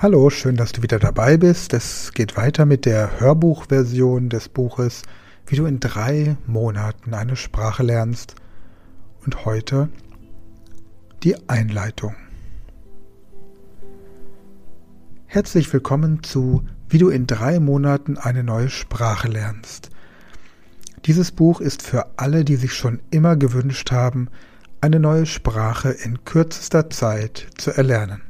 Hallo, schön, dass du wieder dabei bist. Es geht weiter mit der Hörbuchversion des Buches, wie du in drei Monaten eine Sprache lernst. Und heute die Einleitung. Herzlich willkommen zu Wie du in drei Monaten eine neue Sprache lernst. Dieses Buch ist für alle, die sich schon immer gewünscht haben, eine neue Sprache in kürzester Zeit zu erlernen.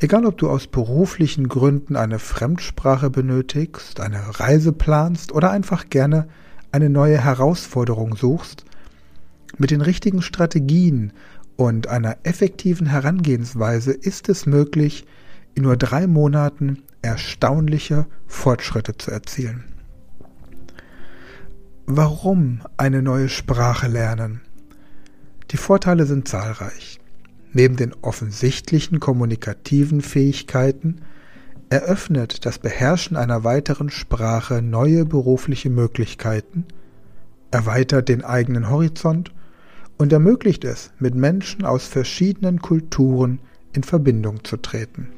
Egal ob du aus beruflichen Gründen eine Fremdsprache benötigst, eine Reise planst oder einfach gerne eine neue Herausforderung suchst, mit den richtigen Strategien und einer effektiven Herangehensweise ist es möglich, in nur drei Monaten erstaunliche Fortschritte zu erzielen. Warum eine neue Sprache lernen? Die Vorteile sind zahlreich. Neben den offensichtlichen kommunikativen Fähigkeiten eröffnet das Beherrschen einer weiteren Sprache neue berufliche Möglichkeiten, erweitert den eigenen Horizont und ermöglicht es, mit Menschen aus verschiedenen Kulturen in Verbindung zu treten.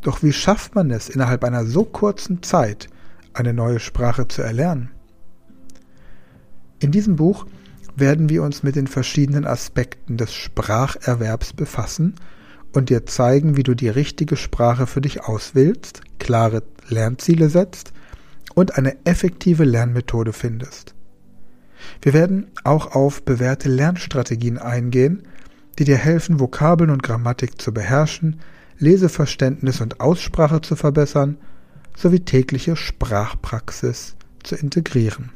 Doch wie schafft man es innerhalb einer so kurzen Zeit, eine neue Sprache zu erlernen? In diesem Buch werden wir uns mit den verschiedenen Aspekten des Spracherwerbs befassen und dir zeigen, wie du die richtige Sprache für dich auswählst, klare Lernziele setzt und eine effektive Lernmethode findest. Wir werden auch auf bewährte Lernstrategien eingehen, die dir helfen, Vokabeln und Grammatik zu beherrschen, Leseverständnis und Aussprache zu verbessern sowie tägliche Sprachpraxis zu integrieren.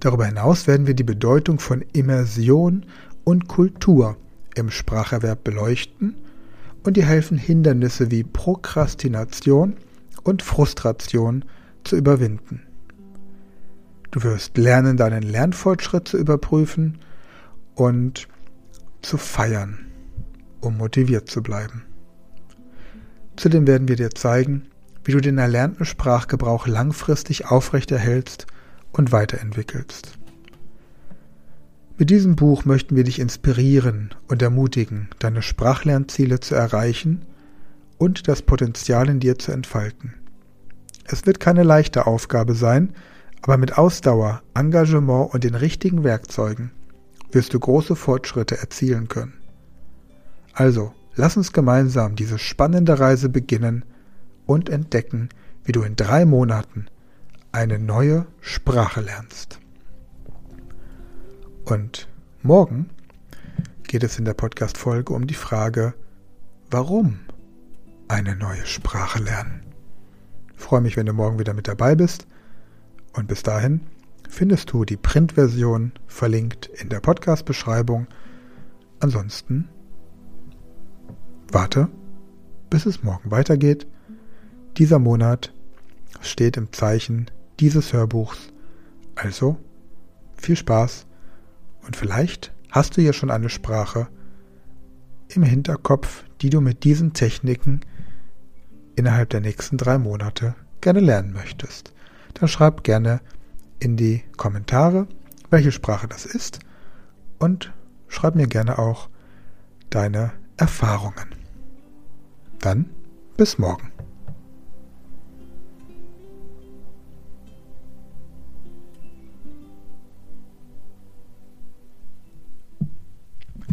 Darüber hinaus werden wir die Bedeutung von Immersion und Kultur im Spracherwerb beleuchten und dir helfen, Hindernisse wie Prokrastination und Frustration zu überwinden. Du wirst lernen, deinen Lernfortschritt zu überprüfen und zu feiern, um motiviert zu bleiben. Zudem werden wir dir zeigen, wie du den erlernten Sprachgebrauch langfristig aufrechterhältst und weiterentwickelst. Mit diesem Buch möchten wir dich inspirieren und ermutigen, deine Sprachlernziele zu erreichen und das Potenzial in dir zu entfalten. Es wird keine leichte Aufgabe sein, aber mit Ausdauer, Engagement und den richtigen Werkzeugen wirst du große Fortschritte erzielen können. Also, lass uns gemeinsam diese spannende Reise beginnen und entdecken, wie du in drei Monaten eine neue Sprache lernst. Und morgen geht es in der Podcast-Folge um die Frage, warum eine neue Sprache lernen. Ich freue mich, wenn du morgen wieder mit dabei bist. Und bis dahin findest du die Printversion verlinkt in der Podcast-Beschreibung. Ansonsten warte, bis es morgen weitergeht. Dieser Monat steht im Zeichen dieses Hörbuchs. Also viel Spaß und vielleicht hast du ja schon eine Sprache im Hinterkopf, die du mit diesen Techniken innerhalb der nächsten drei Monate gerne lernen möchtest. Dann schreib gerne in die Kommentare, welche Sprache das ist und schreib mir gerne auch deine Erfahrungen. Dann bis morgen.